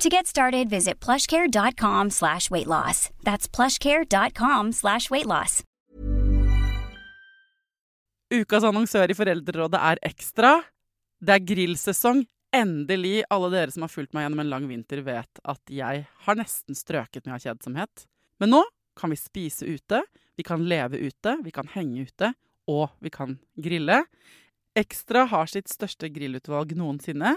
To get started, visit plushcare.com slash weight loss. That's plushcare.com slash weight loss. Ukas annonsør i Foreldrerådet er Ekstra. Det er grillsesong. Endelig. Alle dere som har fulgt meg gjennom en lang vinter, vet at jeg har nesten strøket med av kjedsomhet. Men nå kan vi spise ute, vi kan leve ute, vi kan henge ute, og vi kan grille. Ekstra har sitt største grillutvalg noensinne,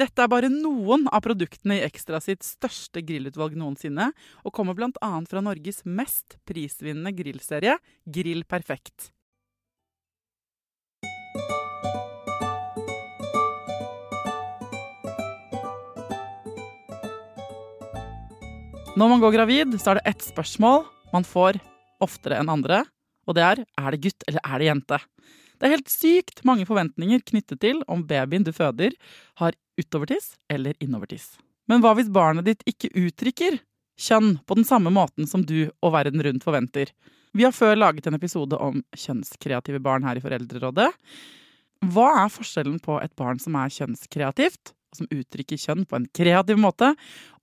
Dette er bare noen av produktene i Ekstra sitt største grillutvalg noensinne, og kommer bl.a. fra Norges mest prisvinnende grillserie, Grill Perfekt. Når man går gravid, så er det ett spørsmål man får oftere enn andre, og det er er det gutt eller er det jente? Det er helt sykt mange forventninger knyttet til om babyen du føder, har utovertiss eller innovertiss. Men hva hvis barnet ditt ikke uttrykker kjønn på den samme måten som du og verden rundt forventer? Vi har før laget en episode om kjønnskreative barn her i Foreldrerådet. Hva er forskjellen på et barn som er kjønnskreativt, som uttrykker kjønn på en kreativ måte,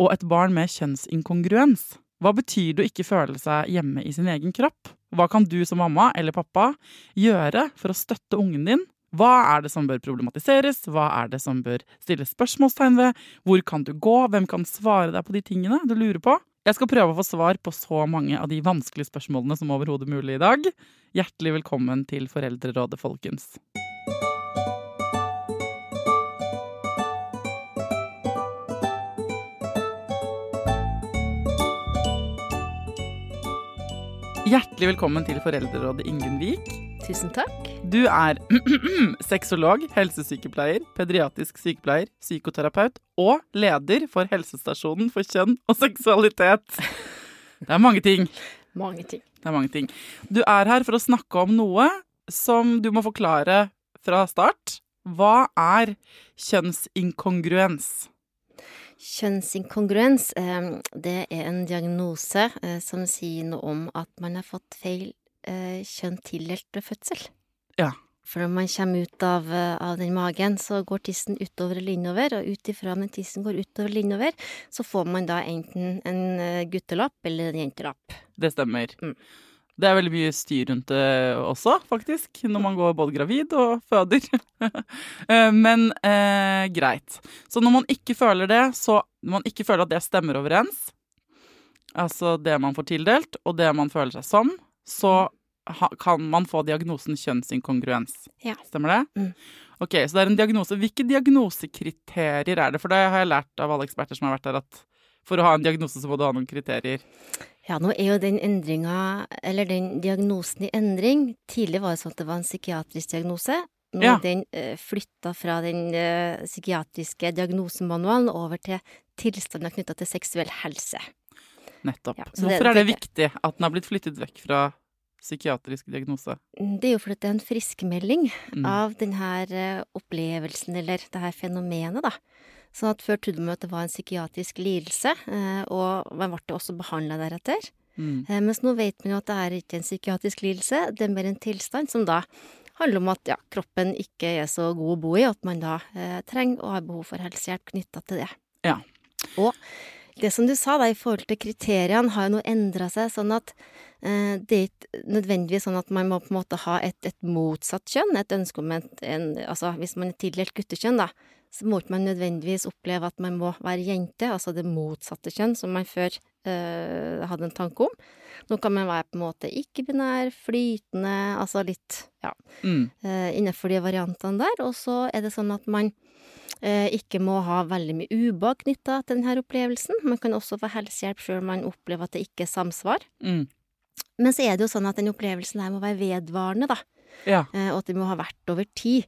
og et barn med kjønnsinkongruens? Hva betyr det å ikke føle seg hjemme i sin egen kropp? Hva kan du som mamma eller pappa gjøre for å støtte ungen din? Hva er det som bør problematiseres? Hva er det som bør stilles spørsmålstegn ved? Hvor kan du gå? Hvem kan svare deg på de tingene du lurer på? Jeg skal prøve å få svar på så mange av de vanskelige spørsmålene som overhodet mulig i dag. Hjertelig velkommen til Foreldrerådet, folkens. Hjertelig velkommen til Foreldrerådet, Ingunn Vik. Tusen takk. Du er sexolog, helsesykepleier, pediatrisk sykepleier, psykoterapeut og leder for Helsestasjonen for kjønn og seksualitet. Det er mange ting. Mange ting. Det er mange ting. Du er her for å snakke om noe som du må forklare fra start. Hva er kjønnsinkongruens? Kjønnsinkongruens, eh, det er en diagnose eh, som sier noe om at man har fått feil eh, kjønn tildelt ved fødsel. Ja. For når man kommer ut av, av den magen, så går tissen utover eller innover, og ut ifra om den tissen går utover eller innover, så får man da enten en guttelapp eller en jentelapp. Det stemmer. Mm. Det er veldig mye styr rundt det også, faktisk, når man går både gravid og føder. Men eh, greit. Så når man ikke føler det, så når man ikke føler at det stemmer overens, altså det man får tildelt, og det man føler seg som, så kan man få diagnosen kjønnsinkongruens. Ja. Stemmer det? Mm. Ok, Så det er en diagnose. Hvilke diagnosekriterier er det? For det har jeg lært av alle eksperter som har vært der, at for å ha en diagnose så må du ha noen kriterier. Ja, nå er jo den endringa, eller den diagnosen i endring. Tidlig var det sånn at det var en psykiatrisk diagnose. Nå Ja. er den uh, flytta fra den eh, psykiatriske diagnosemanualen over til tilstander knytta til seksuell helse. Nettopp. Ja, så det- Hvorfor er det viktig at den har blitt flyttet vekk fra psykiatrisk diagnose? Mm, Det er jo fordi det er en friskmelding Mm. av denne opplevelsen, eller det her fenomenet, da. Sånn at før trodde man at det var en psykiatrisk lidelse, eh, og man ble også behandla deretter. Mm. Eh, Mens nå vet man jo at det er ikke en psykiatrisk lidelse, det er mer en tilstand som da handler om at ja, kroppen ikke er så god å bo i, og at man da eh, trenger og har behov for helsehjelp knytta til det. Ja. Og det som du sa da, i forhold til kriteriene, har jo nå endra seg, sånn at Eh, det er ikke nødvendigvis sånn at man må på en måte ha et, et motsatt kjønn, et ønske om en, en Altså hvis man er tildelt guttekjønn, da, så må ikke man nødvendigvis oppleve at man må være jente, altså det motsatte kjønn, som man før eh, hadde en tanke om. Nå kan man være på en måte ikke-binær, flytende, altså litt, ja, Mm. eh, innenfor de variantene der. Og så er det sånn at man eh, ikke må ha veldig mye ubehag knytta til denne opplevelsen. Man kan også få helsehjelp sjøl om man opplever at det ikke er samsvar. Mm. Men så er det jo sånn at den opplevelsen her må være vedvarende, da. Ja. Eh, og at det må ha vært over tid.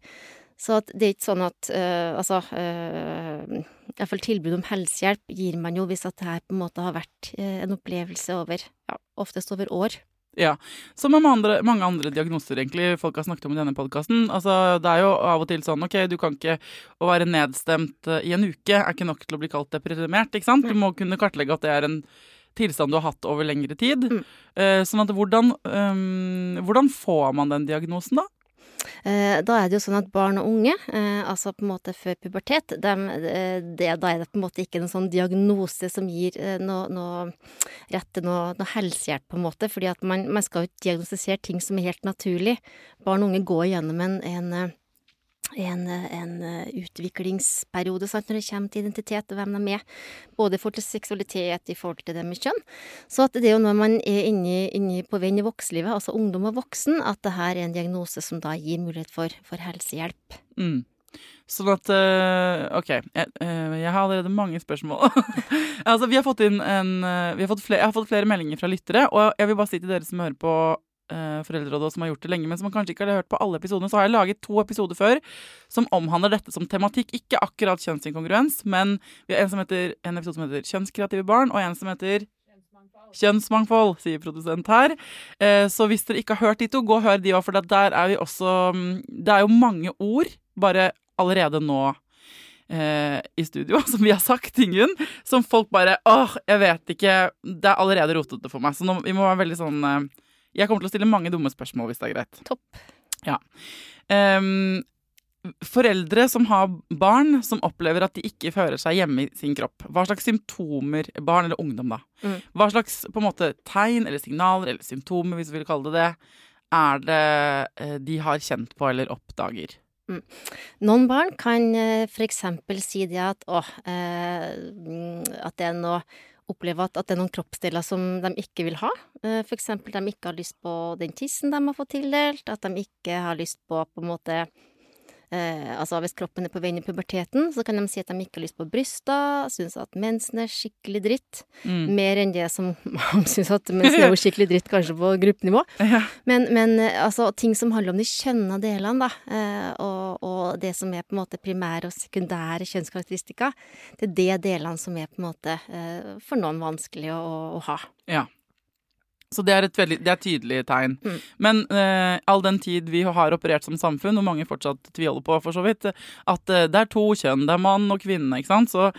Så at det er ikke sånn at eh, Altså uh, Iallfall tilbud om helsehjelp gir man jo hvis at det her på en måte har vært eh, en opplevelse over ja, oftest over år. Ja. Som med andre, mange andre diagnoser, egentlig, folk har snakket om i denne podkasten. Altså, det er jo av og til sånn OK, du kan ikke Å være nedstemt eh, i en uke er ikke nok til å bli kalt deprimert, ikke sant? Du må kunne kartlegge at det er en tilstand du har hatt over lengre tid. Mm. Eh, sånn at hvordan, um, hvordan får man den diagnosen, da? Eh, da er det jo sånn at barn og unge, eh, altså på en måte før pubertet, dem, eh, det, da er det på en måte ikke en sånn diagnose som gir noe, noe rett til noe, noe helsehjelp, på en måte. Fordi at man, man skal jo diagnostisere ting som er helt naturlig. Barn og unge går gjennom en, en en, eh, en eh, utviklingsperiode sant, når det kommer til identitet og hvem de er. Både i forhold til seksualitet, i forhold til det med kjønn. Så at det er jo når man er inni, inni på veien i voksenlivet, altså ungdom og voksen, at det her er en diagnose som da gir mulighet for, for helsehjelp. Mm. Sånn at øh, OK, jeg, øh, jeg har allerede mange spørsmål. altså, vi har fått inn en har fått flere, Jeg har fått flere meldinger fra lyttere, og jeg vil bare si til dere som hører på øh, Foreldrerådet, som har gjort det lenge, men som kanskje ikke har hørt på alle episodene, så har jeg laget to episoder før som omhandler dette som tematikk. Ikke akkurat kjønnsinkongruens, men vi har en, som heter, en episode som heter Kjønnskreative barn, og en som heter Kjønnsmangfold, sier produsent her. Eh, så hvis dere ikke har hørt de to, gå og hør de òg, for der er vi også mm, Det er jo mange ord bare allerede nå eh, i studio, som vi har sagt, Ingunn, som folk bare Åh, jeg vet ikke Det er allerede rotete for meg. Så nå, vi må være veldig sånn Jeg kommer til å stille mange dumme spørsmål, hvis det er greit. Topp. Ja. Um, foreldre som har barn som opplever at de ikke fører seg hjemme i sin kropp. Hva slags symptomer Barn eller ungdom, da. Mm. Hva slags på en måte tegn eller signaler eller symptomer, hvis vi vil kalle det det, er det eh, de har kjent på eller oppdager? Noen barn kan f.eks. for eksempel si det at å, eh, mm, at det er noe Oppleve at, at det er noen kroppsdeler som de ikke vil ha. Eh, For eksempel de ikke har lyst på den tissen de har fått tildelt, at de ikke har lyst på på en måte altså Hvis kroppen er på vei inn i puberteten, så kan de si at de ikke har lyst på bryster, syns at mensen er skikkelig dritt. Mm. Mer enn det som man syns at mensen er jo skikkelig dritt, kanskje på gruppenivå. Ja. Men, men eh, altså, ting som handler om de kjønna delene, da, eh, og, og det som er på en måte primære og sekundære kjønnskarakteristikker, det er de delene som er på en måte eh, for noen vanskelig å, å ha. ja. Så det er et veldig, det er tydelig tegn. Mm. Men uh, all den tid vi har operert som samfunn, og mange fortsatt tviholder på for så vidt, at uh, det er to kjønn, det er mann og kvinne, ikke sant. Så,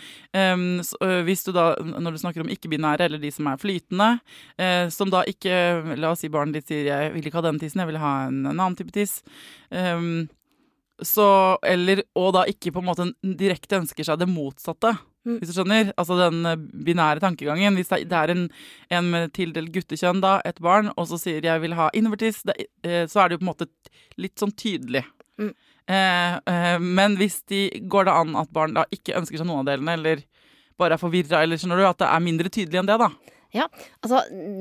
um, så uh, hvis du da, når du snakker om ikke-binære, eller de som er flytende, eh, som da ikke La oss si barnet ditt sier 'jeg vil ikke ha denne tissen, jeg vil ha en, en annen type tiss'. Um, så, eller, og da ikke på en måte direkte ønsker seg det motsatte. Hvis du skjønner? Altså den eh, binære tankegangen. Hvis det er- en, en med tildelt guttekjønn, da, et barn, og så sier 'jeg vil ha invertis', eh, så er det jo på en måte litt sånn tydelig. Mm. Eh, eh, men hvis de går det an at barn da ikke ønsker seg noen av delene, eller bare er forvirra, eller skjønner du, at det er mindre tydelig enn det, da. Ja, altså,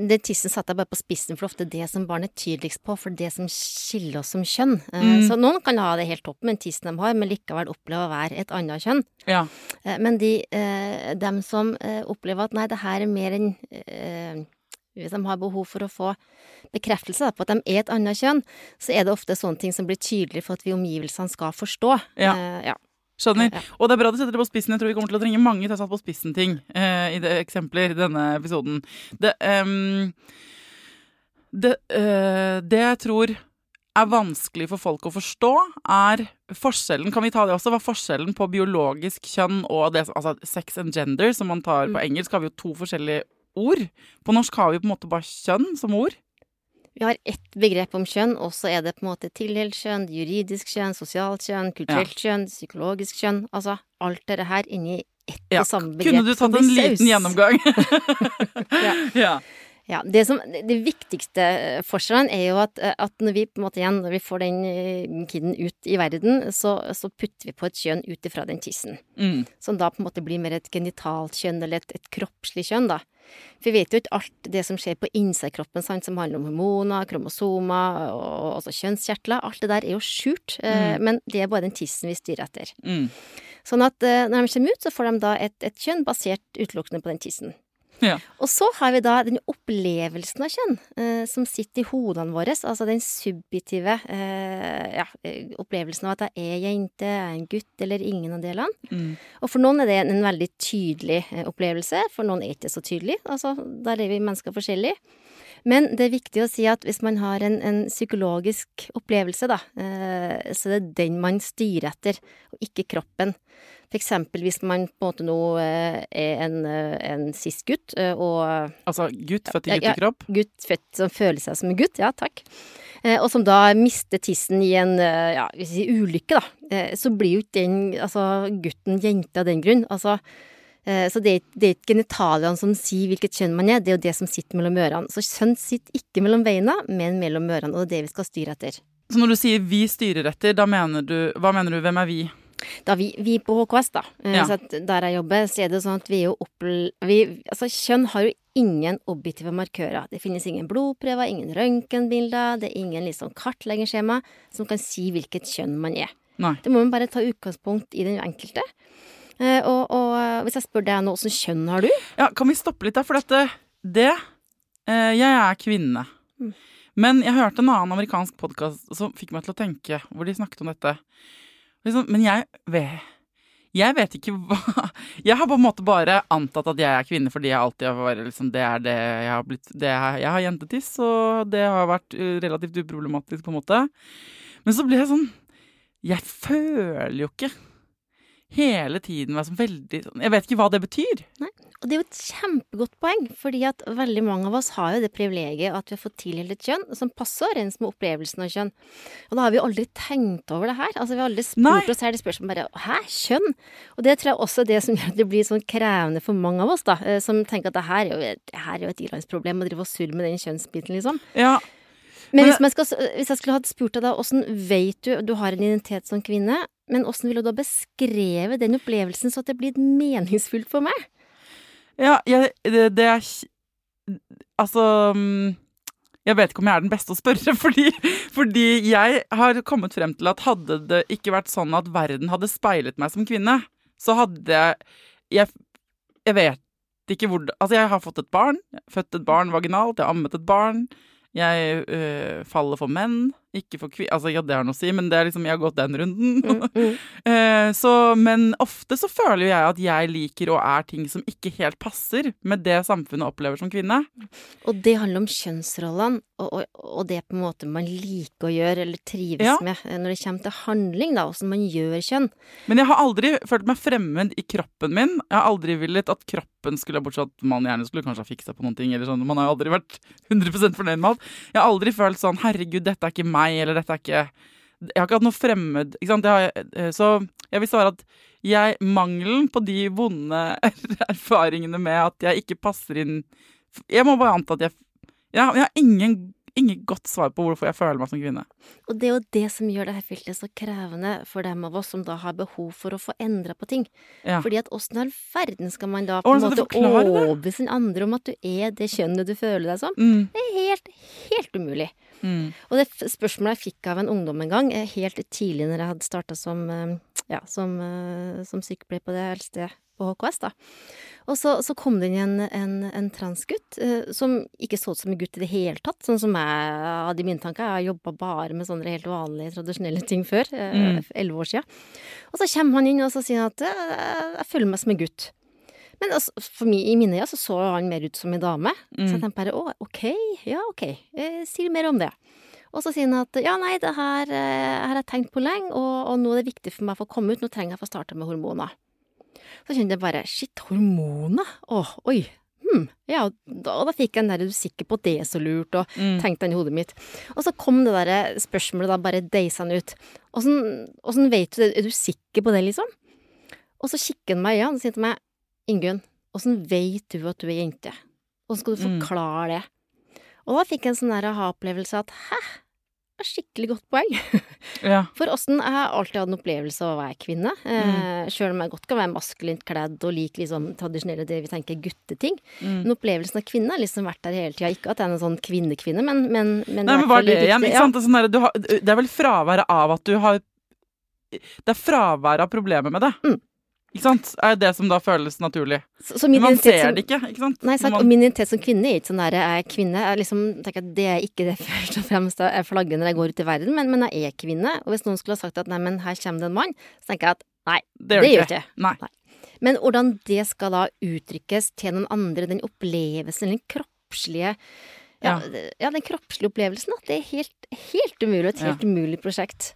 det tissen satte jeg bare på spissen, for ofte det som barn er tydeligst på, for det som skiller oss som kjønn. Eh, Mm. Så noen kan ha det helt topp med den tissen de har, men likevel oppleve å være et annet kjønn. Ja. Eh, Men de, eh, dem som opplever at nei, det her er mer enn Hvis de har behov for å få bekreftelse på at de er et annet kjønn, så er det ofte sånne ting som blir tydelig for at vi omgivelsene skal forstå. Ja. Ja. Skjønner. Ja. Og det er bra du setter det på spissen. Jeg tror vi kommer til å trenge mange til å ha satt på spissen-ting eh, i det eksempler i denne episoden. Det, um, det, uh, det jeg tror er vanskelig for folk å forstå, er forskjellen Kan vi ta det også? Hva er forskjellen på biologisk kjønn og det, altså sex and gender, som man tar på engelsk, har vi jo to forskjellige ord. På norsk har vi på en måte bare kjønn som ord. Vi har ett begrep om kjønn, og så er det på en måte tildelt kjønn, juridisk kjønn, sosialt kjønn, kulturelt kjønn, psykologisk kjønn. Altså alt dette her inni ett Ja. og samme begrep. Kunne du tatt en liten gjennomgang? Ja. ja. Ja, det, som, det viktigste forskjellen er jo at, at, når vi på en måte igjen, når vi får den eh, kiden ut i verden, så, så putter vi på et kjønn ut ifra den tissen. Mm. Som da på en måte blir mer et genitalt kjønn, eller et, et kroppslig kjønn, da. For vi vet jo ikke alt det som skjer på innsida av kroppen, sant, som handler om hormoner, kromosomer og også kjønnskjertler. Alt det der er jo skjult, mm. men det er bare den tissen vi styrer etter. Mm. Sånn at eh, når de kommer ut, så får de da et, et kjønn basert utelukkende på den tissen. Ja. Og så har vi da den opplevelsen av kjønn eh, som sitter i hodene våre. Altså den subjektive eh, ja, opplevelsen av at jeg er jente, jeg er en gutt eller ingen av delene. Mm. Og for noen er det en, veldig tydelig eh, opplevelse, for noen er ikke så tydelig. Altså, der er vi mennesker forskjellige. Men det er viktig å si at hvis man har en, en psykologisk opplevelse, da, eh, så er det den man styrer etter, og ikke kroppen. For eksempel hvis man på en måte nå eh, er en, eh, en cis-gutt, eh, og Altså gutt født i guttekropp? ja. gutt født som føler seg som en gutt, ja takk, og som da mister tissen i en ja, vi ulykke, da, så blir jo ikke den, altså gutten jente av den grunn. Altså, så det er ikke genitaliene som sier hvilket kjønn man er, det er jo det som sitter mellom ørene. Så kjønn sitter ikke mellom beina, men mellom ørene, og det er det vi skal styre etter. Så når du sier vi styrer etter, da mener du Hva mener du? Hvem er vi? Da vi, vi på HKS, da, eh, Ja. der jeg jobber, så er det sånn at vi er jo oppl... Vi, altså, kjønn har jo ingen objektive markører. Det finnes ingen blodprøver, ingen røntgenbilder, det er ingen liksom kartleggingsskjema som kan si hvilket kjønn man er. Nei. Det må man bare ta utgangspunkt i den enkelte. Eh, og, og eh, hvis jeg spør deg nå, åssen kjønn har du? Ja, kan vi stoppe litt der? For dette Det eh, Jeg er kvinne. Mm. Men jeg hørte en annen amerikansk podkast som fikk meg til å tenke, hvor de snakket om dette. Liksom, men jeg vet jeg vet ikke hva Jeg har på en måte bare antatt at jeg er kvinne fordi jeg alltid har vært liksom, Det er det jeg har blitt er, Jeg har jentetiss, og det har vært uh, relativt uproblematisk, på en måte. Men så blir jeg sånn Jeg føler jo ikke hele tiden være sånn veldig sånn Jeg vet ikke hva det betyr. Nei. Og det er jo et kjempegodt poeng, fordi at veldig mange av oss har jo det privilegiet at vi har fått tildelt et kjønn som passer overens med opplevelsen av kjønn. Og da har vi aldri tenkt over det her. Altså vi har aldri spurt Nei. oss her det spørsmålet bare Hæ, kjønn? Og det tror jeg også er det som gjør at det blir sånn krevende for mange av oss, da. eh, Som tenker at det her er jo, det her er jo et ilandsproblem å drive og surre med den kjønnsbiten, liksom. Ja, Men hvis, man skal, hvis jeg skulle hatt spurt deg da, åssen vet du Du har en identitet som kvinne, men åssen ville du da beskrevet den opplevelsen så at det blir meningsfullt for meg? Ja, jeg, det, det er Altså mm, Jeg vet ikke om jeg er den beste å spørre, fordi, fordi jeg har kommet frem til at hadde det ikke vært sånn at verden hadde speilet meg som kvinne, så hadde jeg Jeg, jeg vet ikke hvor Altså, jeg har fått et barn. Født et barn vaginalt. Jeg har ammet et barn. Jeg øh, faller for menn, ikke for kvinner Altså, ja, det har noe å si, men det er liksom, jeg har gått den runden. Mm, mm. Eh, så, men ofte så føler jo jeg at jeg liker og er ting som ikke helt passer med det samfunnet opplever som kvinne. Og det handler om kjønnsrollene, og, og, og det på en måte man liker å gjøre eller trives Ja. med eh, når det kommer til handling, da, åssen man gjør kjønn. Men jeg har aldri følt meg fremmed i kroppen min. Jeg har aldri villet at kroppen skulle ha Bortsett at man gjerne skulle kanskje ha fiksa på noen ting. Eller sånn. Man har jo aldri vært 100 fornøyd med alt. Jeg har aldri følt sånn 'herregud, dette er ikke meg', eller 'dette er ikke Jeg har ikke hatt noe fremmed ikke sant? Jeg eh, så jeg vil svare at jeg, mangelen på de vonde erfaringene med at jeg ikke passer inn Jeg må bare anta at jeg Jeg, Jeg har ingen, ingen godt svar på hvorfor jeg føler meg som kvinne. Og det er jo det som gjør det her feltet så krevende for dem av oss som da har behov for å få endra på ting. Ja. Fordi at åssen i all verden skal man da på en måte overbevise den andre om at du er det kjønnet du føler deg som? Mm, Det er helt, helt umulig. mm, Og det spørsmålet jeg fikk av en ungdom en gang, eh, helt tidlig når jeg hadde starta som, eh, ja, som, eh, som sykepleier på det eldste på HKS, da. Og så, så kom det inn en, en, en transgutt eh, som ikke så ut som en gutt i det hele tatt, sånn som jeg hadde i mine tanker. Jeg har jobba bare med sånne helt vanlige, tradisjonelle ting før, eh, Mm. elleve år sia. Og så kommer han inn og så sier han at eh, jeg føler meg som en gutt. Men altså, for meg, i mine øyne så så han mer ut som en dame. Så jeg mm. tenkte bare å, ok, ja ok, eh, si mer om det. Og så sier han at ja, nei, det her, eh, her har jeg tenkt på lenge, og, og nå er det viktig for meg å få komme ut, nå trenger jeg å få starte med hormoner. Så kjente jeg bare shit, hormoner? Åh, oi. Hm, ja, da, da fikk jeg den der, er du sikker på at det er så lurt, og Mm. tenkte den i hodet mitt. Og så kom det der spørsmålet da bare deisende ut. Åssen åssen vet du det, er du sikker på det, liksom? Og så kikker han meg i øynene og sier til meg, Ingunn, åssen vet du at du er jente? Åssen skal du Mm. forklare det? Og da fikk jeg en sånn aha-opplevelse at hæ, det var skikkelig godt poeng. Ja. For åssen Jeg har alltid hatt en opplevelse av å være kvinne. Eh, Sjøl om jeg godt kan være maskulint kledd og liker liksom tradisjonelle det vi tenker gutteting. Mm. Men opplevelsen av kvinne har liksom vært der hele tida. Ikke at jeg er en sånn kvinnekvinne, men, men, men Nei, men var det diktet- Ikke sant? Det, sånn der, har, det er vel fraværet av at du har Det er fraværet av problemet med det. Mm. Ikke sant? Er det som da føles naturlig. Så, så min Men man ser som- det ikke, ikke sant? Nei, sant. Man, Og min identitet som kvinne er ikke sånn der jeg er kvinne. Jeg liksom tenker at det er ikke det først og fremst jeg flagger når jeg går ut i verden, men, men jeg er kvinne. Og hvis noen skulle ha sagt at nei, men her kommer det en mann, så tenker jeg at nei, det gjør gjør det ikke. ikke. Nei. Men hvordan det skal da uttrykkes til noen andre, den opplevelsen, den kroppslige ja, ja, den kroppslige opplevelsen, at det er helt, helt umulig. Et Ja. helt umulig prosjekt.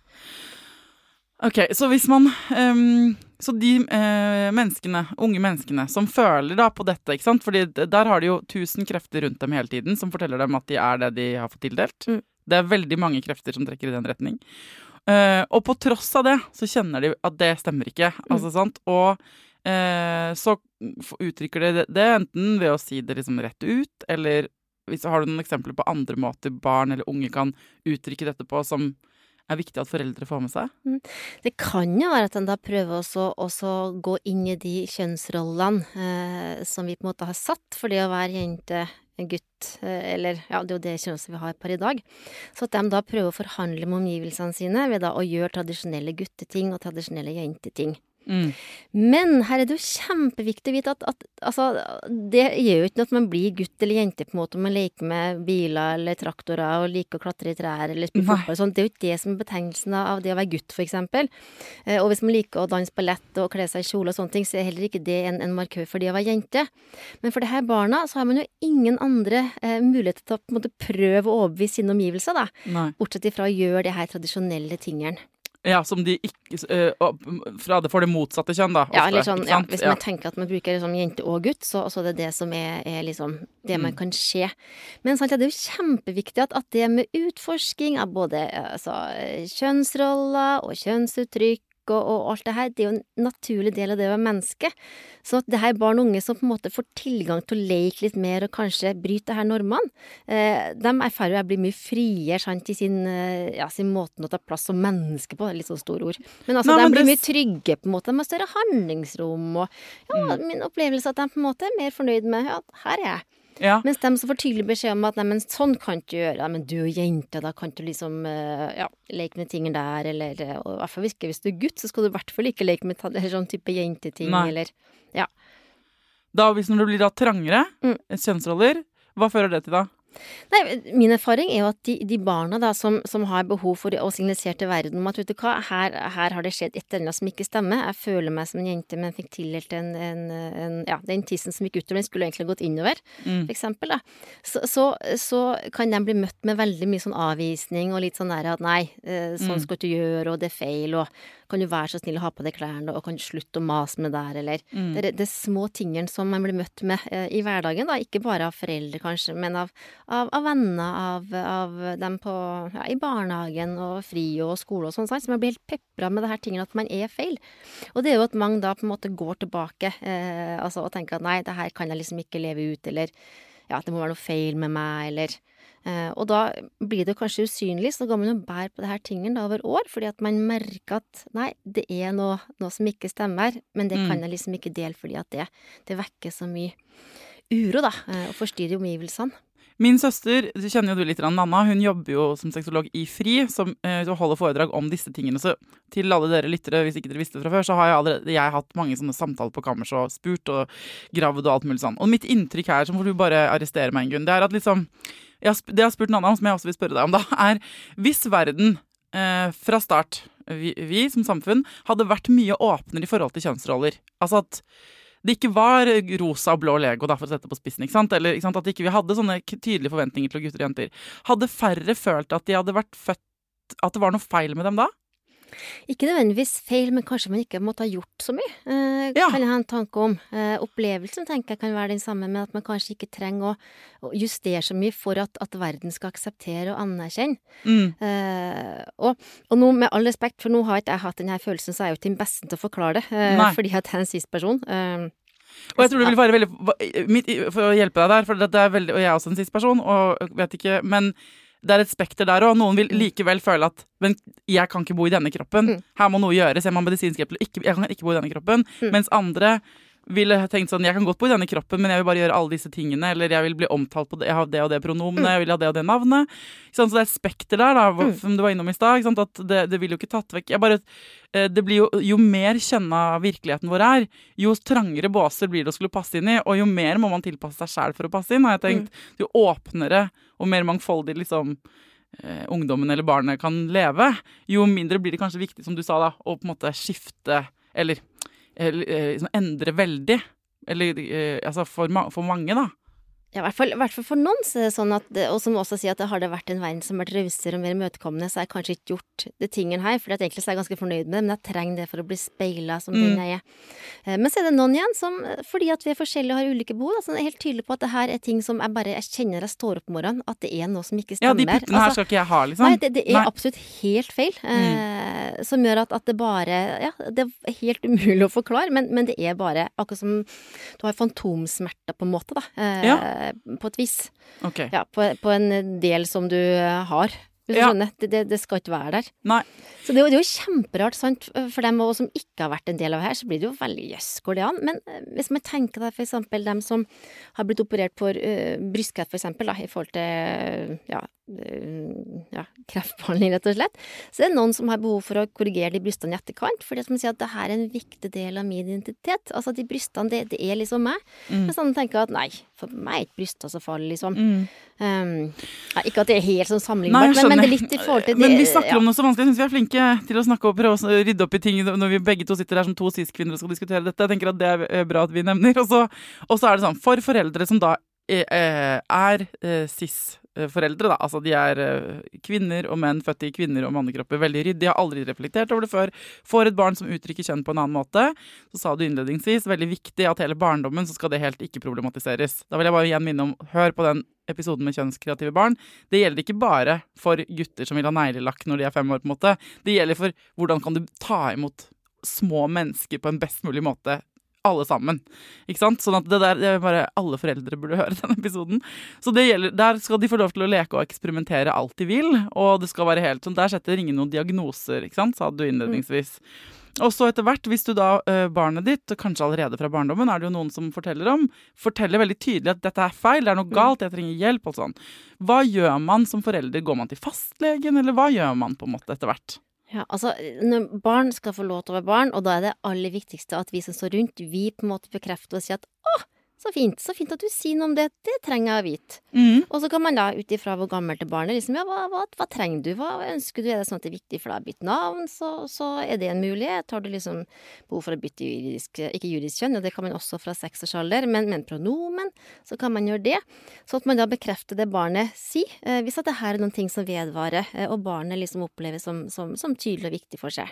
Ok, så hvis man ehm, Så de eh, menneskene, unge menneskene, som føler da på dette, ikke sant Fordi der har de jo tusen krefter rundt dem hele tiden som forteller dem at de er det de har fått tildelt. Mm. Det er veldig mange krefter som trekker i den retning. Eh, og på tross av det, så kjenner de at det stemmer ikke. Altså, sant? Og eh, så uttrykker de det, det enten ved å si det liksom rett ut, eller hvis, har du noen eksempler på andre måter barn eller unge kan uttrykke dette på, som er viktig at foreldre får med seg? Det kan jo være at en da prøver også, også gå inn i de kjønnsrollene eh, som vi på en måte har satt for det å være jente, gutt, eh, eller ja, det er jo det kjønnet vi har per i dag. Så at de da prøver å forhandle med omgivelsene sine ved da å gjøre tradisjonelle gutteting og tradisjonelle jenteting. Mm. Men her er det jo kjempeviktig å vite at, at altså, det gjør jo ikke noe at man blir gutt eller jente på en måte om man leker med biler eller traktorer og liker å klatre i trær eller spille fotball og sånt. Det er jo ikke det som er betegnelsen av det å være gutt, for eksempel. Eh, Og hvis man liker å danse ballett og kle seg i kjole og sånne ting, så er heller ikke det en, en markør for det å være jente. Men for det her barna så har man jo ingen andre eh, muligheter til å på en måte prøve å overbevise sine omgivelser, da. Nei. Bortsett ifra å gjøre de her tradisjonelle tingene. Ja, som de ikke Fra det for det motsatte kjønn, da. Ja, ofte, sånn, ja, sant? hvis man tenker at man bruker liksom jente og gutt, så, så er det det som er, er liksom det man Mm. kan se. Men sant, ja, det er jo kjempeviktig at, at det med utforsking av både altså, kjønnsroller og kjønnsuttrykk og, og alt det her, det er jo en naturlig del av det å være menneske. Så at det her barn og unge som på en måte får tilgang til å leke litt mer og kanskje bryte det her normene, eh, de erfarer jo jeg blir mye friere sant, i sin, eh, ja, sin måten å ta plass som menneske på, det er litt sånn store ord. Men altså, Nei, de men blir det mye trygge, på en måte. De har større handlingsrom og ja, Mm. min opplevelse er at de på en måte er mer fornøyd med ja, her er jeg. Ja. Mens de som får tydelig beskjed om at nei, men sånn kan du gjøre, ja, men du er jente, da kan du liksom eh, ja, leke med ting der, eller eh, og i hvert fall ikke hvis du er gutt, så skal du i hvert fall ikke leke med sånn type jenteting, Nei. eller Da, hvis når det blir da trangere Mm. kjønnsroller, hva fører det til da? Nei, min erfaring er jo at de, de barna da, som, som har behov for å signalisere til verden om at vet du hva, her, her har det skjedd et eller annet som ikke stemmer, jeg føler meg som en jente, men fikk tildelt en, en, en ja, den tissen som gikk utover, den skulle egentlig gått innover, Mm. for eksempel, da. Så, så, så kan de bli møtt med veldig mye sånn avvisning og litt sånn der at nei, eh, sånn Mm. skal du gjøre, og det er feil, og kan du være så snill å ha på deg klærne, og kan du slutte å mase med der, eller Mm. det, er- små tingene som man blir møtt med eh, i hverdagen, da. Ikke bare av foreldre, kanskje, men av, av, av venner, av, av dem på, ja, i barnehagen og fri og skole og sånn, sant? så man blir helt pepra med det her tingene at man er feil. Og det er jo at mange da på en måte går tilbake eh, altså, og tenker at nei, det her kan jeg liksom ikke leve ut, eller ja, det må være noe feil med meg, eller Og da blir det kanskje usynlig, så går man og bærer på det her tingene da over år, fordi at man merker at nei, det er noe, noe som ikke stemmer, men det Mm. kan jeg liksom ikke dele fordi at det, det vekker så mye uro, da, eh, og forstyrrer omgivelsene. Min søster, du kjenner jo du litt, Nanna, hun jobber jo som sexolog i FRI, som eh, holder foredrag om disse tingene. Så til alle dere lyttere, hvis ikke dere visste det fra før, så har jeg allerede jeg hatt mange sånne samtaler på kammerset og spurt og gravd og alt mulig sånn. Og mitt inntrykk her, så får du bare arrestere meg, en grunn, det er at liksom jeg har, Det jeg har spurt Nanna om, som jeg også vil spørre deg om, da, er hvis verden eh, fra start, vi, vi som samfunn, hadde vært mye åpnere i forhold til kjønnsroller. Altså at det ikke var rosa og blå Lego, da, for å sette det på spissen. ikke sant? Eller ikke sant? at ikke vi hadde sånne tydelige forventninger til gutter og jenter. Hadde færre følt at de hadde vært født At det var noe feil med dem da? Ikke nødvendigvis feil, men kanskje man ikke måtte ha gjort så mye. Eh, Ja. Kan jeg ha en tanke om. Eh, opplevelsen tenker jeg kan være den samme, men at man kanskje ikke trenger å, å justere så mye for at, at verden skal akseptere og anerkjenne. Mm. Eh, og, nå, med all respekt, for nå har ikke jeg hatt denne følelsen, så er jeg jo ikke den beste til å forklare det, eh, Nei. fordi at jeg er en cis-person. Eh, Og jeg tror det vil være veldig mitt, For å hjelpe deg der, for det er veldig, og jeg er også en cis-person, og vet ikke Men det er et spekter der òg. Noen vil mm. likevel føle at Men jeg kan ikke bo i denne kroppen. Mm. Her må noe gjøres. Jeg må medisinsk hjelp. Jeg kan ikke bo i denne kroppen. Mm. Mens andre ville tenkt sånn Jeg kan godt bo i denne kroppen, men jeg vil bare gjøre alle disse tingene. Eller jeg vil bli omtalt på det, jeg har det og det pronomenet, mm. jeg vil ha det og det navnet. Så det er et spekter der, da, mm. som du var innom i stad. At det, det vil jo ikke tatt vekk bare, eh, det blir jo, jo mer kjenna virkeligheten vår er, jo trangere båser blir det å skulle passe inn i, og jo mer må man tilpasse seg sjæl for å passe inn, har jeg tenkt. Mm. Jo åpnere og mer mangfoldig liksom eh, ungdommen eller barnet kan leve, jo mindre blir det kanskje viktig, som du sa, da, å på en måte skifte eller liksom endre veldig. Eller eh, altså for, for mange, da. Ja, i hvert, fall, i hvert fall, for noen, så er det sånn at, og som også sier at det har det vært en verden som har vært rausere og mer imøtekommende, så har jeg kanskje ikke gjort det tingen her, for egentlig så er jeg ganske fornøyd med det, men jeg trenger det for å bli speila som mm. den jeg er. Eh, men så er det noen igjen som, fordi at vi er forskjellige og har ulike behov, altså, er helt tydelig på at det her er ting som jeg bare jeg kjenner jeg står opp om morgenen, at det er noe som ikke stemmer. Ja, de puttene her altså, skal ikke jeg ha, liksom. Nei, det, det er nei. absolutt helt feil. Mm. Eh, som gjør at, at, det bare Ja, det er helt umulig å forklare, men, men det er bare akkurat som du har fantomsmerter, på en måte, da. Eh, ja på et vis. Okay. Ja, på, på, en del som du har. Ja. skjønner. Det, det, det, skal ikke være der. Nei. Så det, det, er jo kjemperart, sant. For dem som ikke har vært en del av det her, så blir det jo veldig jøss, går det an? Men eh, hvis man tenker deg for eksempel dem som har blitt operert for uh, brystkreft, for eksempel, da, i forhold til ja, ja, kreftbehandling, rett og slett, så det er noen som har behov for å korrigere de brystene i etterkant, fordi som sier at det her er en viktig del av min identitet. Altså de brystene, det, det er liksom meg. Mm. Mens andre tenker at nei, for meg er ikke brystene så farlig, liksom. Mm. Um, ja, ikke at det er helt sånn sammenlignbart, men, men, det er litt i forhold til det Men vi snakker ja. om noe så vanskelig. Jeg syns vi er flinke til å snakke og prøve å rydde opp i ting når vi begge to sitter her som to cis-kvinner og skal diskutere dette. Jeg tenker at det er bra at vi nevner. Og så, er det sånn, for foreldre som da er, eh, er eh, cis Eh, foreldre, da. Altså de er eh, kvinner og menn født i kvinner- og mannekropper. Veldig ryddig. har aldri reflektert over det før. Får et barn som uttrykker kjønn på en annen måte. Så sa du innledningsvis veldig viktig at hele barndommen så skal det helt ikke problematiseres. Da vil jeg bare igjen minne om, hør på den episoden med kjønnskreative barn. Det gjelder ikke bare for gutter som vil ha neglelakk når de er fem år, på en måte. Det gjelder for hvordan kan du ta imot små mennesker på en best mulig måte alle sammen. Ikke sant? Sånn at det der det er bare alle foreldre burde høre den episoden. Så det gjelder, der skal de få lov til å leke og eksperimentere alt de vil. Og det skal være helt sånn, der setter ingen noen diagnoser, ikke sant, sa du innledningsvis. Og så etter hvert, hvis du da øh, barnet ditt, kanskje allerede fra barndommen, er det jo noen som forteller om, forteller veldig tydelig at dette er feil, det er noe mm. galt, jeg trenger hjelp og sånn. Hva gjør man som forelder? Går man til fastlegen, eller hva gjør man på en måte etter hvert? Ja, altså, når barn skal få lov til å være barn, og da er det aller viktigste at vi som står rundt, vi på en måte bekrefter og sier at så fint, så fint at du sier noe om det, det trenger jeg å vite. Mm. Og så kan man da, ut ifra hvor gammelt er barnet, liksom, ja, hva, hva, hva, trenger du, hva ønsker du, er det sånn at det er viktig for deg å bytte navn, så, så, er det en mulighet. Har du liksom behov for å bytte juridisk, ikke juridisk kjønn, og det kan man også fra seksårsalder, men, men pronomen, så kan man gjøre det. Så at man da bekrefter det barnet sier, eh, hvis at det her er noen ting som vedvarer, eh, og barnet liksom oppleves som, som, som tydelig og viktig for seg.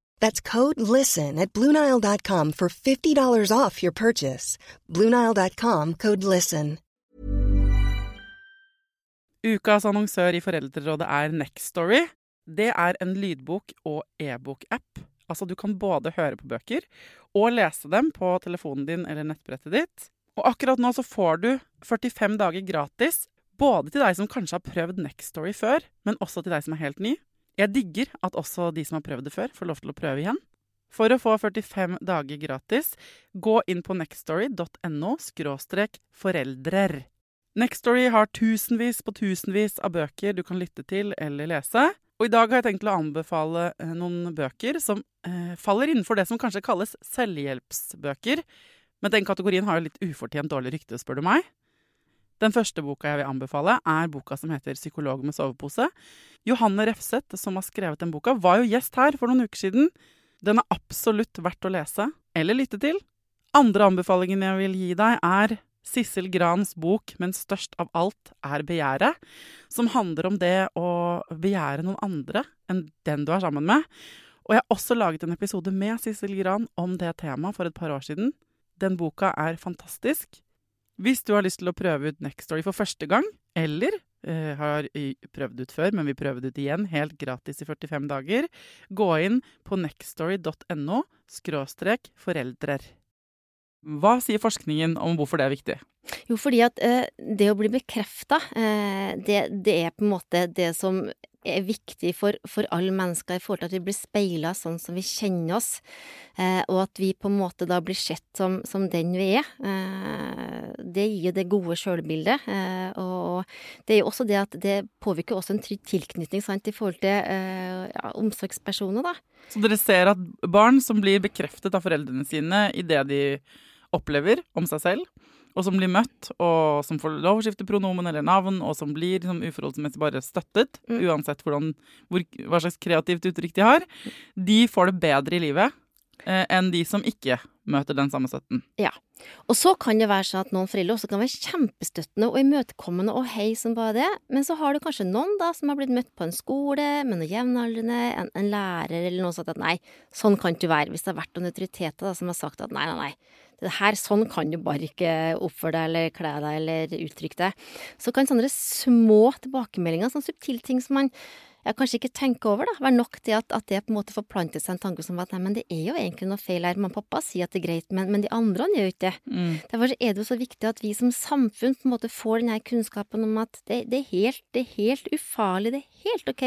That's code LISTEN at Bluenile.com for $50 off your purchase. Bluenile.com code LISTEN. Ukas annonsør i Foreldrerådet er Nextory. Det er en lydbok- og e-bok-app. Altså, du kan både høre på bøker og lese dem på telefonen din eller nettbrettet ditt. Og akkurat nå så får du 45 dager gratis, både til deg som kanskje har prøvd Nextory før, men også til deg som er helt ny. Jeg digger at også de som har prøvd det før, får lov til å prøve igjen. For å få 45 dager gratis, gå inn på nextstory.no foreldrer. Nextstory har tusenvis på tusenvis av bøker du kan lytte til eller lese. Og i dag har jeg tenkt å anbefale eh, noen bøker som eh, faller innenfor det som kanskje kalles selvhjelpsbøker. Men den kategorien har jo litt ufortjent dårlig rykte, spør du meg. Den første boka jeg vil anbefale, er boka som heter 'Psykolog med sovepose'. Johanne Refseth, som har skrevet den boka, var jo gjest her for noen uker siden. Den er absolutt verdt å lese eller lytte til. Andre anbefalingen jeg vil gi deg, er Sissel Grans bok 'Men størst av alt er begjæret', som handler om det å begjære noen andre enn den du er sammen med. Og jeg har også laget en episode med Sissel Gran om det temaet for et par år siden. Den boka er fantastisk. Hvis du har lyst til å prøve ut Nextory for første gang, eller eh, har prøvd ut før, men vi prøver det ut igjen, helt gratis i 45 dager, gå inn på skråstrek foreldrer. Hva sier forskningen om hvorfor det er viktig? Jo, fordi at eh, det å bli bekrefta, eh, det, det, er på en måte det som er viktig for, for alle mennesker i forhold til at vi blir speila sånn som vi kjenner oss, eh, og at vi på en måte da blir sett som, som den vi er. Det gir jo det gode sjølbildet, og det er jo også det at det påvirker også en trygg tilknytning sant, i forhold til ja, omsorgspersoner, da. Så dere ser at barn som blir bekreftet av foreldrene sine i det de opplever om seg selv, og som blir møtt, og som får lov å skifte pronomen eller navn, og som blir liksom, uforholdsmessig bare støttet, mm. uansett hvordan, hvor, hva slags kreativt uttrykk de har, de får det bedre i livet enn de som ikke møter den samme støtten. Ja. Og så kan det være sånn at noen foreldre også kan være kjempestøttende og imøtekommende og hei som bare det, men så har du kanskje noen da som har blitt møtt på en skole med noen jevnaldrende, en, en lærer eller noe sånt at nei, sånn kan ikke være. Hvis det har vært noen autoriteter da som har sagt at nei, nei, nei, det her, sånn kan du bare ikke oppføre deg eller kle deg eller uttrykke deg. Så kan sånne små tilbakemeldinger, sånne subtile ting som man jeg kanskje ikke tenker over, da, være nok til at, at, det på en måte forplanter seg en tanke som at nei, men det er jo egentlig noe feil her. Mamma og pappa sier at det er greit, men, men de andre gjør jo ikke det. Mm. Derfor er det jo så viktig at vi som samfunn på en måte får denne kunnskapen om at det, det, er, helt, det er, helt, ufarlig, det er helt ok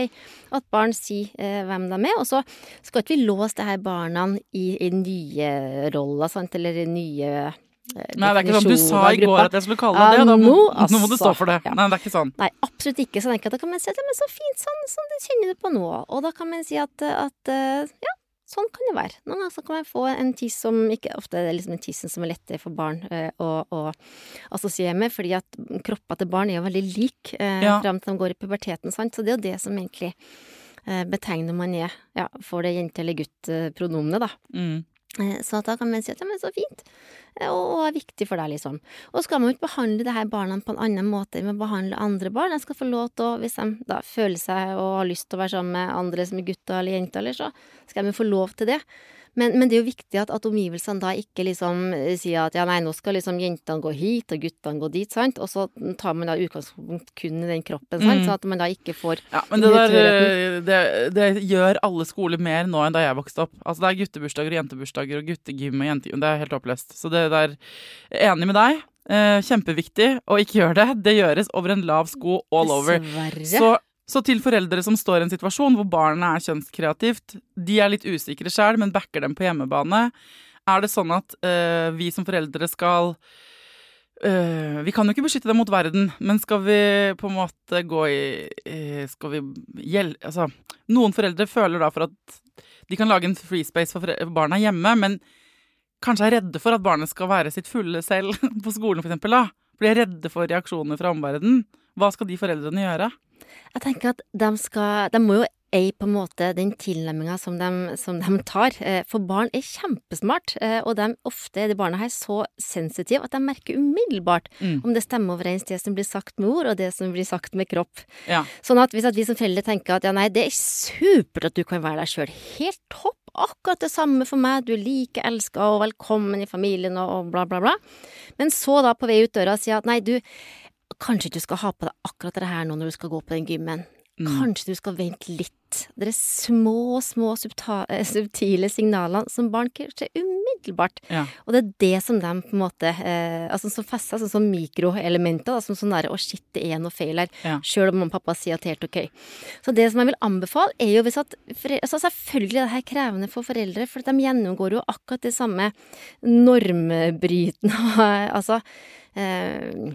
at barn sier eh, hvem de er. Og så skal ikke vi låse det her barna i, i nye roller, sant, eller nye Nei, det er ikke sånn. Du sa i går at jeg skulle kalle det det. Da må, nå, nå må du stå for det. Ja. Nei, det er ikke sånn. Nei, absolutt ikke. Så tenker jeg at da kan man si at ja, men så fint, sånn, sånn det kjenner du på nå. Og da kan man si at, at ja, sånn kan det være. Noen ganger så kan man få en tiss som ikke Ofte er det liksom en tissen som er lettere for barn eh, å, å, assosiere med, fordi at kroppa til barn er jo veldig lik eh, ja. fram til de går i puberteten, sant. Så det er jo det som egentlig eh, betegner man er, ja, for det jente- eller gutt-pronomenet, da. Mm. Eh, så da kan man si at ja, men så fint, eh, og, og er viktig for deg, liksom. Og skal man jo ikke behandle de her barna på en annen måte enn å behandle andre barn. De skal få lov til å, hvis de da føler seg og har lyst til å være sammen med andre som er gutter eller jenter, eller så skal de få lov til det. Men, men, det er jo viktig at, at, omgivelsene da ikke liksom eh, sier at ja, nei, nå skal liksom jentene gå hit og guttene gå dit, sant, og så tar man da utgangspunkt kun i den kroppen, sant, mm. så at man da ikke får Ja, men det der eh, det, det, gjør alle skoler mer nå enn da jeg vokste opp. Altså det er guttebursdager og jentebursdager og guttegym og jentegym, det er helt oppløst. Så det der Enig med deg. Eh, kjempeviktig å ikke gjøre det. Det gjøres over en lav sko all over. Dessverre. Så så til foreldre som står i en situasjon hvor barnet er kjønnskreativt, de er litt usikre sjøl, men backer dem på hjemmebane. Er det sånn at øh, vi som foreldre skal øh, Vi kan jo ikke beskytte dem mot verden, men skal vi på en måte gå i øh, Skal vi gjelde Altså, noen foreldre føler da for at de kan lage en free space for barna hjemme, men kanskje er redde for at barnet skal være sitt fulle selv på skolen, for eksempel, da. De er redde for reaksjoner fra omverdenen. Hva skal de foreldrene gjøre? Jeg tenker at de skal De må jo eie på en måte den tilnærminga som, som, de tar. Eh, for barn er kjempesmart, eh, og de ofte er de barna her så sensitive at de merker umiddelbart mm. om det stemmer overens det som blir sagt med ord, og det som blir sagt med kropp. Ja. Sånn at hvis at vi som foreldre tenker at ja, nei, det er supert at du kan være deg sjøl, helt topp, akkurat det samme for meg, du er like elska og velkommen i familien og, bla, bla, bla. Men så da på vei ut døra sier at nei, du, kanskje du skal ha på deg akkurat det her nå når du skal gå på den gymmen. Mm. Kanskje du skal vente litt. Det er små, små eh, subtile signalene som barn kanskje umiddelbart Ja. og det er det som de på en måte eh, altså som fester sånn som mikroelementer. Som sånn der, å shit, det er noe feil her. Ja. Sjøl om mamma og pappa sier at det er helt ok. Så det som jeg vil anbefale, er jo hvis at altså Selvfølgelig er det her krevende for foreldre, for de gjennomgår jo akkurat det samme normbrytende Altså eh,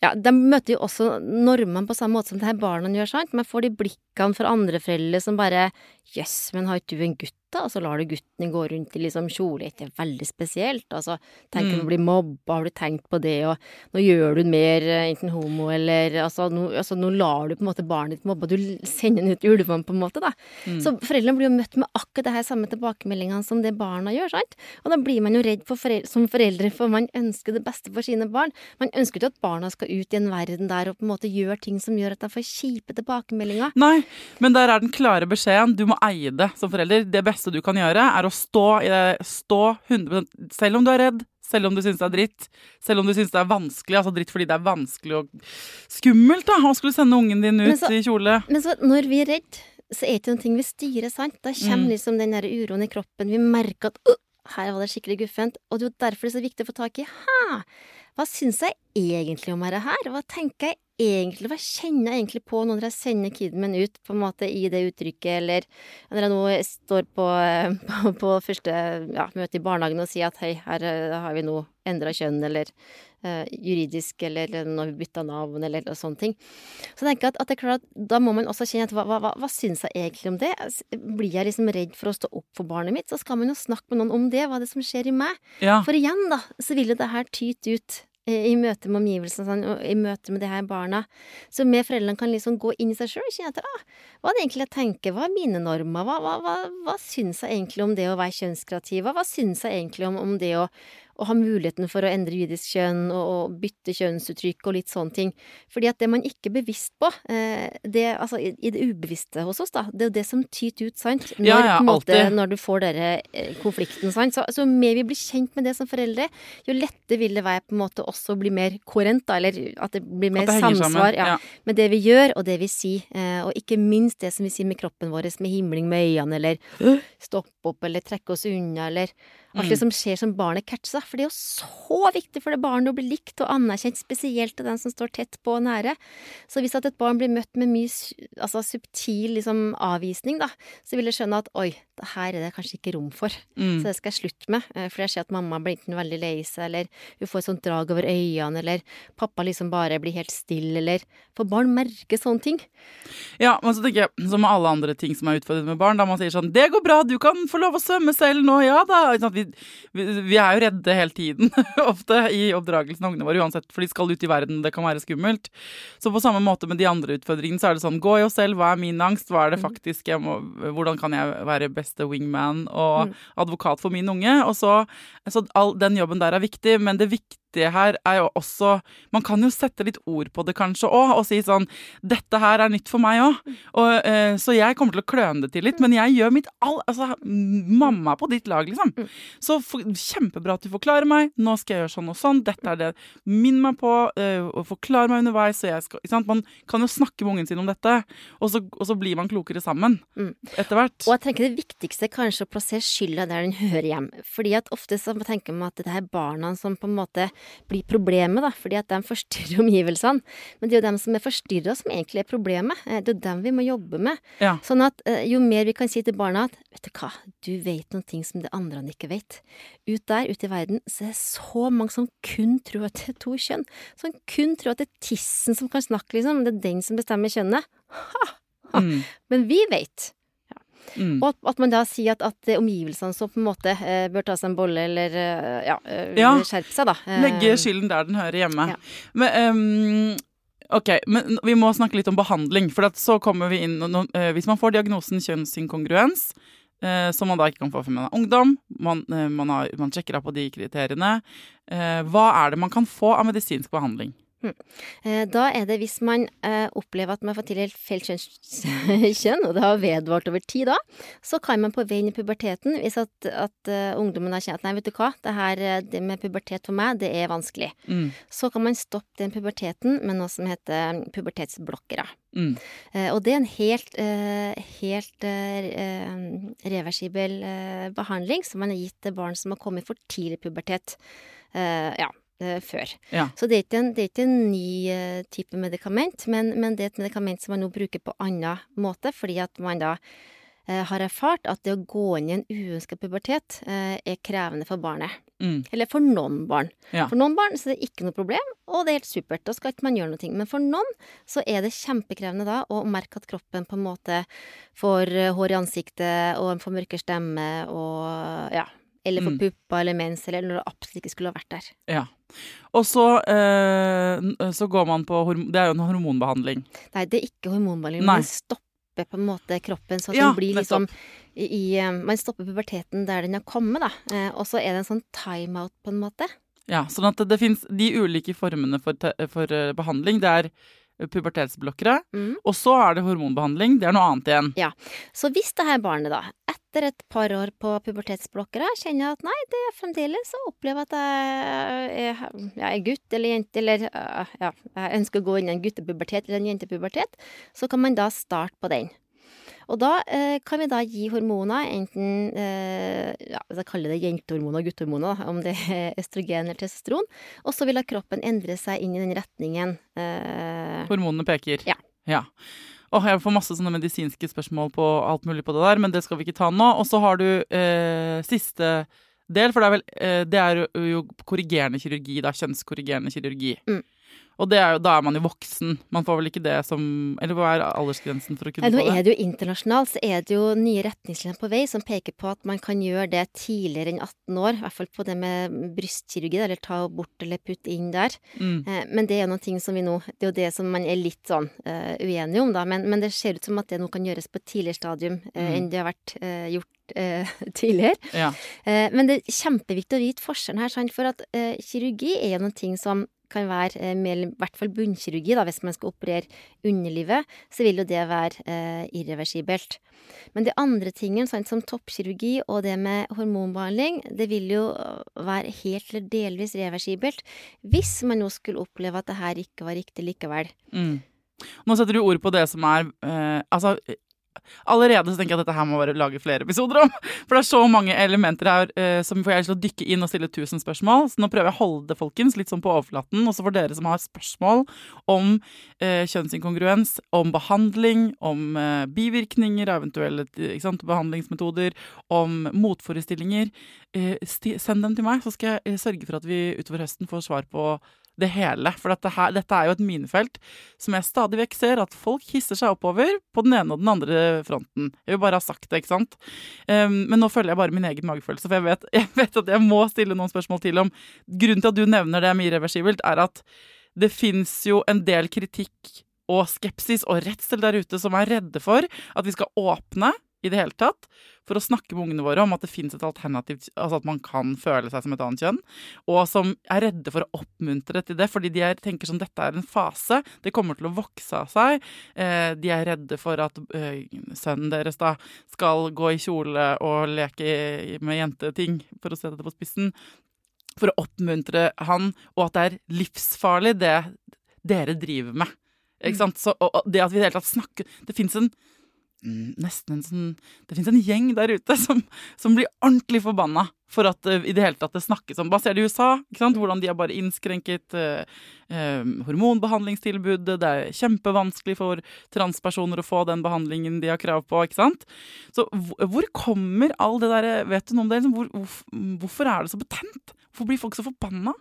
ja, De møter jo også normene på samme måte som det her barna gjør, sant? Men får de blikkene fra andre foreldre som bare Jøss, men har ikke du en gutt, da? Og så lar du gutten gå rundt i liksom kjole. Det er veldig spesielt. Altså, tenk om du blir mobba, har du tenkt på det, og nå gjør du mer eh, enten homo eller altså nå, altså, nå lar du på en måte barnet ditt mobbe, du sender den ut i ulvevann, på en måte, da. Så foreldrene blir jo møtt med akkurat det her samme tilbakemeldingene som det barna gjør, sant? Og da blir man jo redd for foreldre, som foreldre, for man ønsker det beste for sine barn. Man ønsker ikke at barna skal ut i en verden der og på en måte gjør ting som gjør at de får kjipe tilbakemeldinger. Nei, men der er den klare beskjeden. Du må eie det som forelder. Det beste du kan gjøre, er å stå i det. Stå 100 Selv om du er redd, selv om du syns det er dritt, selv om du syns det er vanskelig. Altså dritt fordi det er vanskelig og skummelt, da. Å skulle sende ungen din ut så- i kjole. Men så når vi er redd, så er det ikke ting vi styrer, sant? Da kommer Mm. liksom den der uroen i kroppen. Vi merker at uh, her var det skikkelig guffent. Og det er jo derfor det er så viktig å få tak i Hæ, hva syns jeg egentlig om dette her? Hva tenker jeg egentlig? Hva kjenner jeg egentlig på når jeg sender kiden min ut på en måte i det uttrykket, eller når jeg nå står på, på, på første ja, møte i barnehagen og sier at hei, her eh, har vi nå endra kjønn, eller uh, juridisk, eller nå har vi bytta navn, eller, eller sånne ting. Så jeg tenker at, at det er klart at da må man også kjenne at hva, hva, hva, syns jeg egentlig om det? Blir jeg liksom redd for å stå opp for barnet mitt, så skal man jo snakke med noen om det, hva er det som skjer i meg? Ja. For igjen, da, så vil jo det her tyte ut i møte med omgivelsene sånn, og i møte med de her barna. Så vi foreldrene kan liksom gå inn i seg sjøl og kjenne etter ah, hva er det egentlig jeg tenker, hva er mine normer, hva, hva, hva, hva syns jeg egentlig om det å være kjønnskreativ, hva, hva syns jeg egentlig om, om det å å ha muligheten for å endre juridisk kjønn og, og bytte kjønnsuttrykk og litt sånne ting. Fordi at det man ikke er bevisst på, eh, det, altså i, i det ubevisste hos oss, da, det er jo det som tyter ut, sant? Når, Ja, ja, måte, når du får denne eh, konflikten, sant. Så, så mer vi blir kjent med det som foreldre, jo lettere vil det være på en måte også å bli mer koherent, da, eller at det blir mer det samsvar ja, med det vi gjør og det vi sier. Eh, og ikke minst det som vi sier med kroppen vår, med himling med øynene, eller stoppe opp, eller trekke oss unna, eller alt Mm. det som skjer som barnet catcher seg. For det er jo så viktig for det barnet å bli likt og anerkjent, spesielt til den som står tett på og nære. Så hvis at et barn blir møtt med mye altså, subtil liksom, avvisning, da, så vil det skjønne at oi, det her er det kanskje ikke rom for. Mm. Så det skal jeg slutte med. eh, For jeg ser at mamma blir enten veldig lei seg, eller hun får et sånt drag over øynene, eller pappa liksom bare blir helt stille, eller For barn merker sånne ting. Ja, men så tenker jeg, som med alle andre ting som er utfordrende med barn, da man sier sånn 'Det går bra, du kan få lov å svømme selv nå', ja da. Sant? Vi, vi, er jo redde hele tiden, ofte, i oppdragelsen av ungene våre, uansett, for de skal ut i verden, det kan være skummelt. Så på samme måte med de andre utfordringene, så er det sånn 'Gå i oss selv, hva er min angst, hva er det faktisk jeg må Hvordan kan jeg være beste wingman og advokat for min unge?' Og så, så all, den jobben der er viktig, men det viktige her er jo også Man kan jo sette litt ord på det kanskje òg, og si sånn 'Dette her er nytt for meg òg', og, eh, så jeg kommer til å kløne det til litt, men jeg gjør mitt all Altså, mamma er på ditt lag, liksom. Så for, kjempebra at du forklarer meg. Nå skal jeg gjøre sånn og sånn. Dette er det. Minn meg på eh, å forklare meg underveis. Så jeg skal, ikke sant? Man kan jo snakke med ungen sin om dette, og så, og så blir man klokere sammen Mm. etter hvert. Og jeg tenker det viktigste er kanskje å plassere skylda der den hører hjem. Fordi at ofte så tenker man at det er barna som på en måte blir problemet, da. Fordi at de forstyrrer omgivelsene. Men det er jo dem som er forstyrra som egentlig er problemet. Eh, Det er jo dem vi må jobbe med. Ja. Sånn at eh, jo mer vi kan si til barna at vet du hva, du vet noen ting som det andre ikke vet. Ut der, ute i verden, så er det så mange som kun tror at det er to kjønn. Som kun tror at det er tissen som kan snakke, liksom. Det er den som bestemmer kjønnet. Ha! ha. Mm. Men vi vet. Mm. Og at, at man da sier at, at omgivelsene som på en måte eh, bør ta seg en bolle, eller eh, ja, eh, Ja. skjerpe seg, da. Eh, Legge skylden der den hører hjemme. ja. Men, um, ok, men vi må snakke litt om behandling. For at så kommer vi inn no, Hvis man får diagnosen kjønnsinkongruens, eh, som man da ikke kan få før man er ungdom, man, man, har, man sjekker av på de kriteriene, eh, hva er det man kan få av medisinsk behandling? Eh, Da er det hvis man eh, opplever at man får tildelt feil kjønn, og det har vedvart over tid da, så kan man på veien i puberteten, hvis at, at eh, ungdommen har kjent at nei, vet du hva, det her det med pubertet for meg, det er vanskelig. Mm. Så kan man stoppe den puberteten med noe som heter pubertetsblokkere. Mm. Og det er en helt, helt reversibel eh, behandling som man har gitt til barn som har kommet for tidlig pubertet. Ja, før. Ja. Så det er ikke en, det er ikke en ny eh, type medikament, men, men det er et medikament som man nå bruker på annen måte, fordi at man da eh, har erfart at det å gå inn i en uønsket pubertet eh, er krevende for barnet. Mm. Eller for noen barn. Ja. For noen barn så er det ikke noe problem, og det er helt supert. Da skal ikke man gjøre noe. Men for noen så er det kjempekrevende da å merke at kroppen på en måte får eh, hår i ansiktet, og en får mørkere stemme, og ja. Eller for Mm. puppa eller mens, eller når det absolutt ikke skulle ha vært der. Ja. Og så, eh, så går man på Det er jo en hormonbehandling. Nei, det er ikke hormonbehandling. Nei. Man stopper på en måte kroppen, så at Ja, den blir liksom i, i eh, Man stopper puberteten der den har kommet, da. Eh, og så er det en sånn timeout, på en måte. Ja, sånn at det, det fins de ulike formene for, for eh, behandling. Det er pubertetsblokkere, Mm. og så er det hormonbehandling. Det er noe annet igjen. Så hvis det her barnet da, etter et par år på pubertetsblokkere, kjenner at nei, det er fremdeles å oppleve at jeg er, jeg er gutt eller jente, eller øh, ja, jeg ønsker å gå inn i en guttepubertet eller en jentepubertet, så kan man da starte på den. Og da eh, kan vi da gi hormoner, enten eh, ja, jeg kaller det jentehormoner og guttehormoner, om det er østrogen eller testosteron, og så vil da kroppen endre seg inn i den retningen. Eh, Hormonene peker. Ja. ja. Åh, jeg får masse sånne medisinske spørsmål på alt mulig på det der, men det skal vi ikke ta nå. Og så har du eh, siste del, for det er vel eh, Det er jo- jo korrigerende kirurgi, da. Kjønnskorrigerende kirurgi. Mm. Og det er jo, da er man jo voksen. Man får vel ikke det som Eller hva er aldersgrensen for å kunne få det? Nå er det jo internasjonalt, så er det jo nye retningslinjer på vei som peker på at man kan gjøre det tidligere enn 18 år, i hvert fall på det med brystkirurgi, eller ta bort eller putte inn der. Mm. Eh, Men det er jo noen ting som vi nå Det er jo det som man er litt sånn uh, uenige om, da. Men, men det ser ut som at det nå kan gjøres på et tidligere stadium eh, Mm. enn det har vært eh, gjort eh, tidligere. Ja. Eh, men det er kjempeviktig å vite forskjellen her, for at eh, kirurgi er noen ting som kan være eh, mer, i hvert fall bunnkirurgi, da, hvis man skal operere underlivet, så vil jo det være eh, irreversibelt. Men de andre tingene, sånn som toppkirurgi og det med hormonbehandling, det vil jo være helt eller delvis reversibelt hvis man nå skulle oppleve at det her ikke var riktig likevel. Mm. Nå setter du ord på det som er eh, Altså, allerede så tenker jeg at dette her må bare lage flere episoder om. For det er så mange elementer her eh, som får jeg til å dykke inn og stille tusen spørsmål. Så nå prøver jeg å holde det, folkens, litt sånn på overflaten. Også for dere som har spørsmål om eh, kjønnsinkongruens, om behandling, om eh, bivirkninger av eventuelle sant, behandlingsmetoder, om motforestillinger. Eh, send dem til meg, så skal jeg eh, sørge for at vi utover høsten får svar på det hele. For dette, her, dette er jo et minefelt som jeg stadig vekk ser at folk hisser seg oppover på den ene og den andre fronten. Jeg vil bare ha sagt det, ikke sant. Um, men nå følger jeg bare min egen magefølelse, for jeg vet, jeg vet at jeg må stille noen spørsmål til om Grunnen til at du nevner det mye reversibelt, er at det fins jo en del kritikk og skepsis og redsel der ute som er redde for at vi skal åpne i det hele tatt for å snakke med ungene våre om at det fins et alternativ, altså at man kan føle seg som et annet kjønn, og som er redde for å oppmuntre til det, fordi de er, tenker sånn dette er en fase, det kommer til å vokse av seg. Eh, de er redde for at eh, sønnen deres da skal gå i kjole og leke med jenteting, for å sette det på spissen, for å oppmuntre han, og at det er livsfarlig det dere driver med. Ikke sant? Så, og, og det at vi i det hele tatt snakker Det fins en mm, nesten en sånn Det fins en gjeng der ute som, som blir ordentlig forbanna for at uh, i det hele tatt det snakkes om Bare ser det i USA, ikke sant? hvordan de har bare innskrenket uh, hormonbehandlingstilbudet. Det er kjempevanskelig for transpersoner å få den behandlingen de har krav på. ikke sant? Så hvor, hvor kommer all det derre Vet du noe om det? Liksom, hvor, hvorfor er det så betent? Hvorfor blir folk så forbanna?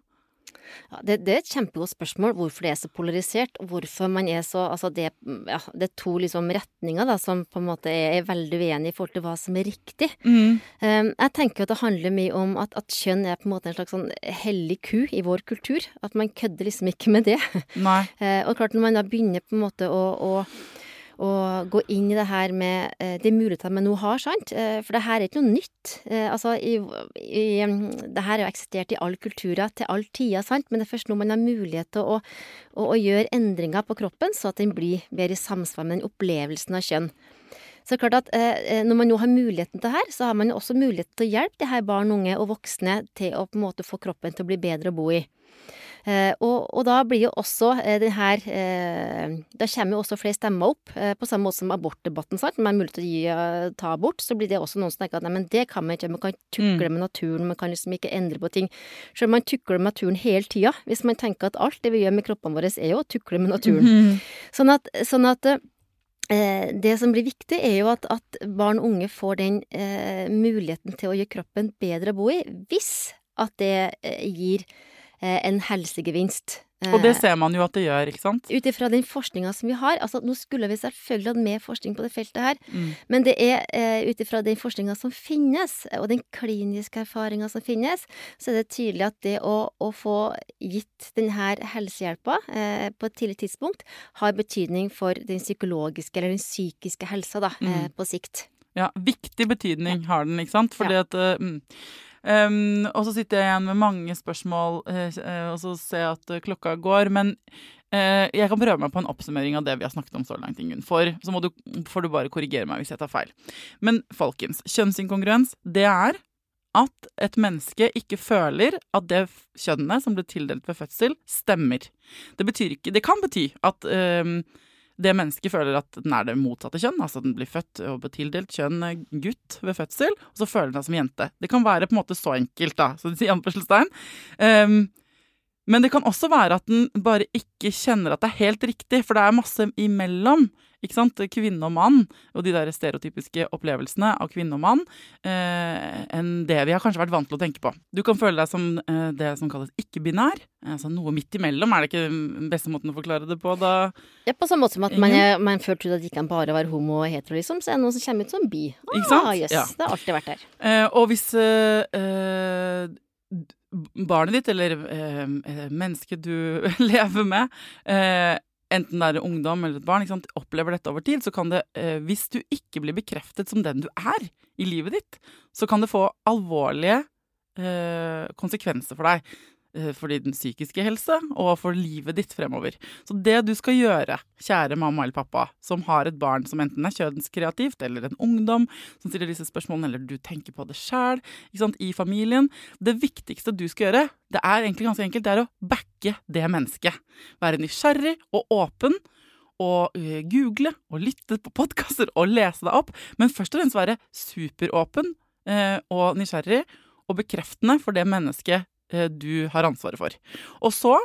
Ja, det, det er et kjempegodt spørsmål hvorfor det er så polarisert, og hvorfor man er så Altså, det, ja, det er to liksom retninger da, som på en måte er, er veldig uenige i forhold til hva som er riktig. Um, jeg tenker at det handler mye om at, at kjønn er på en måte en slags sånn hellig ku i vår kultur. At man kødder liksom ikke med det. Nei. Uh, og klart, når man da begynner på en måte å, å, å gå inn i det her med eh, de mulighetene vi nå har, sant. Eh, for det her er ikke noe nytt. Eh, altså, i, i, det her har jo eksistert i alle kulturer til all tider, sant. Men det er først nå man har mulighet til å, å, å gjøre endringer på kroppen, så at den blir mer i samsvar med den opplevelsen av kjønn. Så det er klart at eh, når man nå har muligheten til det her, så har man jo også muligheten til å hjelpe de her barn, unge og voksne til å på en måte få kroppen til å bli bedre å bo i. Eh, og, og, da blir jo også eh, den her eh, Da kommer jo også flere stemmer opp, eh, på samme måte som abortdebatten, sant. Når man har mulighet til å gi, eh, ta abort, så blir det også noen som tenker at nei, men det kan man ikke, man kan tukle mm. med naturen, man kan liksom ikke endre på ting. Selv om man tukler med naturen hele tida, hvis man tenker at alt det vi gjør med kroppene våre, er jo å tukle med naturen. Mm. Sånn at, sånn at Eh, det som blir viktig, er jo at, at barn og unge får den eh, muligheten til å gjøre kroppen bedre å bo i, hvis at det eh, gir eh, en helsegevinst. Og det ser man jo at det gjør, ikke sant? Ut ifra den forskninga som vi har. Altså, nå skulle vi selvfølgelig hatt mer forskning på det feltet her, mm. men det er eh, ut ifra den forskninga som finnes, og den kliniske erfaringa som finnes, så er det tydelig at det å, å få gitt denne helsehjelpa eh, på et tidlig tidspunkt, har betydning for den psykologiske eller den psykiske helsa, da, mm. eh, på sikt. Ja, viktig betydning har den, ikke sant? Fordi ja. at uh, Um, og så sitter jeg igjen med mange spørsmål, uh, og så ser jeg at klokka går. Men uh, jeg kan prøve meg på en oppsummering av det vi har snakket om så langt, Ingunn. For så du, får du bare korrigere meg hvis jeg tar feil. Men folkens, kjønnsinkongruens, det er at et menneske ikke føler at det kjønnet som ble tildelt ved fødsel, stemmer. Det ikke Det kan bety at um, det mennesket føler at den er det motsatte kjønn. Altså den blir født og tildelt kjønn eh, gutt ved fødsel, og så føler den seg som jente. Det kan være på en måte så enkelt, da, som de sier anførselstegn. Um, men det kan også være at den bare ikke kjenner at det er helt riktig, for det er masse imellom ikke sant? Kvinne og mann, og de der stereotypiske opplevelsene av kvinne og mann, eh, enn det vi har kanskje vært vant til å tenke på. Du kan føle deg som eh, det som kalles ikke-binær, altså noe midt imellom. Er det ikke den beste måten å forklare det på, da? Ja, på samme måte som at man, man før trodde at det ikke kan bare være homo og hetero, liksom, så er det noen som kommer ut som bi. Ah, ikke sant? Yes, ja. Det har alltid vært der. Eh, og hvis eh, eh, barnet ditt, eller eh, mennesket du lever med, enten det er ungdom eller et barn, opplever dette over tid, så kan det, eh, hvis du ikke blir bekreftet som den du er i livet ditt, så kan det få alvorlige eh, konsekvenser for deg. Eh, for din psykiske helse og for livet ditt fremover. Så det du skal gjøre, kjære mamma eller pappa, som har et barn som enten er kjønnskreativt, eller en ungdom som stiller disse spørsmålene, eller du tenker på det sjæl i familien Det viktigste du skal gjøre, det er egentlig ganske enkelt, det er å backe det mennesket. Være nysgjerrig og åpen. Og uh, google og lytte på podkaster og lese deg opp. Men først og fremst være superåpen uh, og nysgjerrig og bekreftende for det mennesket Eh, du har ansvaret for. Og så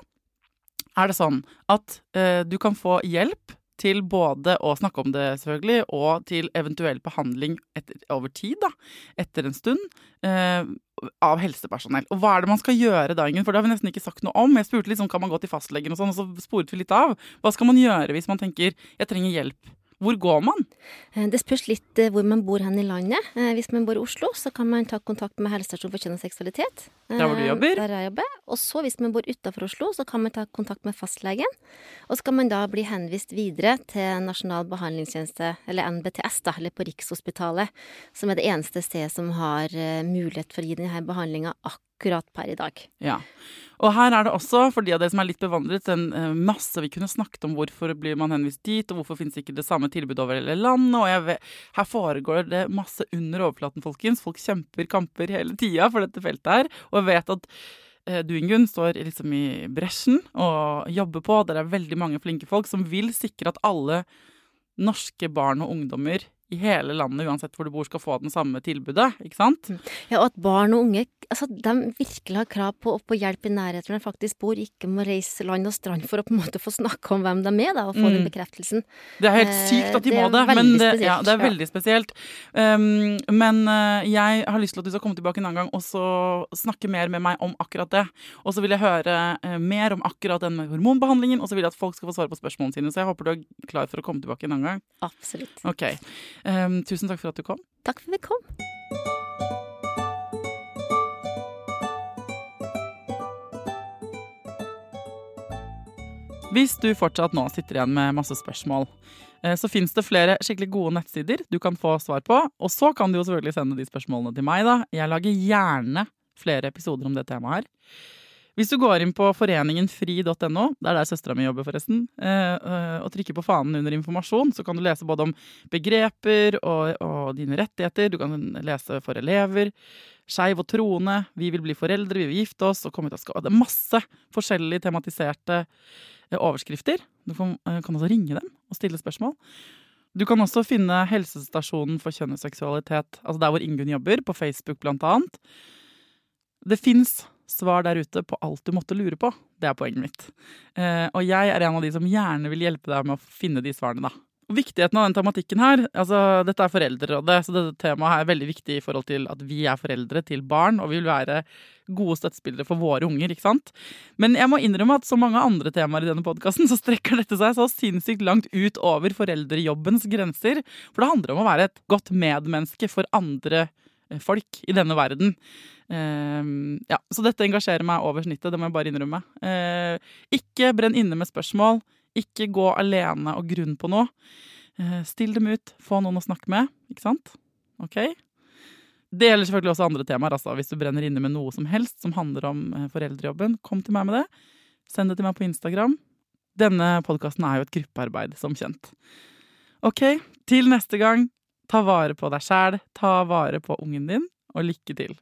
er det sånn at eh, du kan få hjelp til både å snakke om det, selvfølgelig, og til eventuell behandling etter, over tid, da, etter en stund, eh, av helsepersonell. Og hva er det man skal gjøre da, Ingen? For det har vi nesten ikke sagt noe om. Jeg spurte sånn, kan man gå til fastlegen og sånn, og så sporet vi litt av. Hva skal man gjøre hvis man tenker jeg trenger hjelp hvor går man? Eh, det spørs litt eh, hvor man bor hen i landet. Eh, hvis man bor i Oslo, så kan man ta kontakt med helsestasjonen for kjønn og seksualitet. Der hvor du jobber? Der jeg jobber. Og så hvis man bor utafor Oslo, så kan man ta kontakt med fastlegen. Og så kan man da bli henvist videre til Nasjonal behandlingstjeneste, eller NBTS, da, eller på Rikshospitalet, som er det eneste stedet som har mulighet for å gi denne behandlinga akkurat per i dag. Ja. Og her er det også, for de av dere som er litt bevandret, en uh, masse vi kunne snakket om hvorfor blir man henvist dit, og hvorfor finnes ikke det samme tilbudet over hele landet. Og vet, her foregår det masse under overflaten, folkens. Folk kjemper kamper hele tida for dette feltet her. Og jeg vet at uh, du, Ingunn, står liksom i bresjen og jobber på. Det er veldig mange flinke folk som vil sikre at alle norske barn og ungdommer i hele landet, uansett hvor du bor, skal få den samme tilbudet. ikke sant? Mm. Ja, og at barn og unge altså, de virkelig har krav på, på hjelp i nærheten hvor de faktisk bor, ikke må reise land og strand for å på en måte få snakke om hvem de er, da, og få mm. den bekreftelsen. Det er helt sykt at de eh, må det, men det, ja, det er veldig spesielt. Um, men uh, jeg har lyst til at du skal komme tilbake en annen gang og så snakke mer med meg om akkurat det. Og så vil jeg høre uh, mer om akkurat den med hormonbehandlingen, og så vil jeg at folk skal få svare på spørsmålene sine. Så jeg håper du er klar for å komme tilbake en annen gang. Absolutt. Ok. Um, tusen takk for at du kom. Takk for at jeg kom. Hvis du fortsatt nå sitter igjen med masse spørsmål, Eh, Så fins det flere skikkelig gode nettsider du kan få svar på. Og så kan du jo selvfølgelig sende de spørsmålene til meg, da. Jeg lager gjerne flere episoder om det temaet her. Hvis du går inn på foreningenfri.no, det er der søstera mi jobber, forresten, eh, eh, og trykker på fanen under informasjon, så kan du lese både om begreper og, og dine rettigheter. Du kan lese for elever. Skeiv og troende. Vi vil bli foreldre, vi vil gifte oss og komme ut av skade. Det er masse forskjellige tematiserte eh, overskrifter. Du kan, kan også ringe dem og stille spørsmål. Du kan også finne Helsestasjonen for kjønn og seksualitet, altså der hvor Ingunn jobber, på Facebook blant annet. Det fins svar der ute på alt du måtte lure på. Det er poenget mitt. Eh, og jeg er en av de som gjerne vil hjelpe deg med å finne de svarene, da. Viktigheten av den tematikken her, altså dette er Foreldrerådet, så dette temaet er veldig viktig i forhold til at vi er foreldre til barn, og vi vil være gode støttespillere for våre unger, ikke sant? Men jeg må innrømme at som mange andre temaer i denne podkasten, så strekker dette seg så sinnssykt langt ut over foreldrejobbens grenser. For det handler om å være et godt medmenneske for andre eh, folk i denne verden. Uh, ja, så dette engasjerer meg over snittet, det må jeg bare innrømme. Uh, ikke brenn inne med spørsmål. Ikke gå alene og grunn på noe. Uh, still dem ut, få noen å snakke med, ikke sant? Ok? Det gjelder selvfølgelig også andre temaer. Altså. Hvis du brenner inne med noe som helst som handler om eh, foreldrejobben, kom til meg med det. Send det til meg på Instagram. Denne podkasten er jo et gruppearbeid, som kjent. Ok, til neste gang, ta vare på deg sjæl, ta vare på ungen din, og lykke til.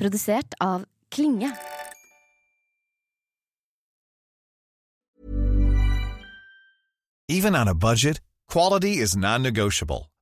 Produsert av Klinge. Even on a budget, quality is non-negotiable.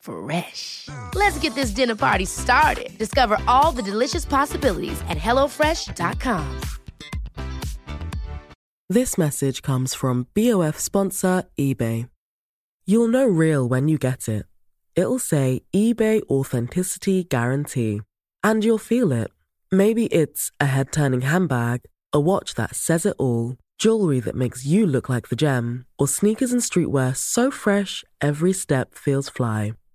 Fresh. Let's get this dinner party started. Discover all the delicious possibilities at hellofresh.com. This message comes from BOF sponsor eBay. You'll know real when you get it. It'll say eBay Authenticity Guarantee. And you'll feel it. Maybe it's a head turning handbag, a watch that says it all, jewelry that makes you look like the gem, or sneakers and streetwear so fresh every step feels fly.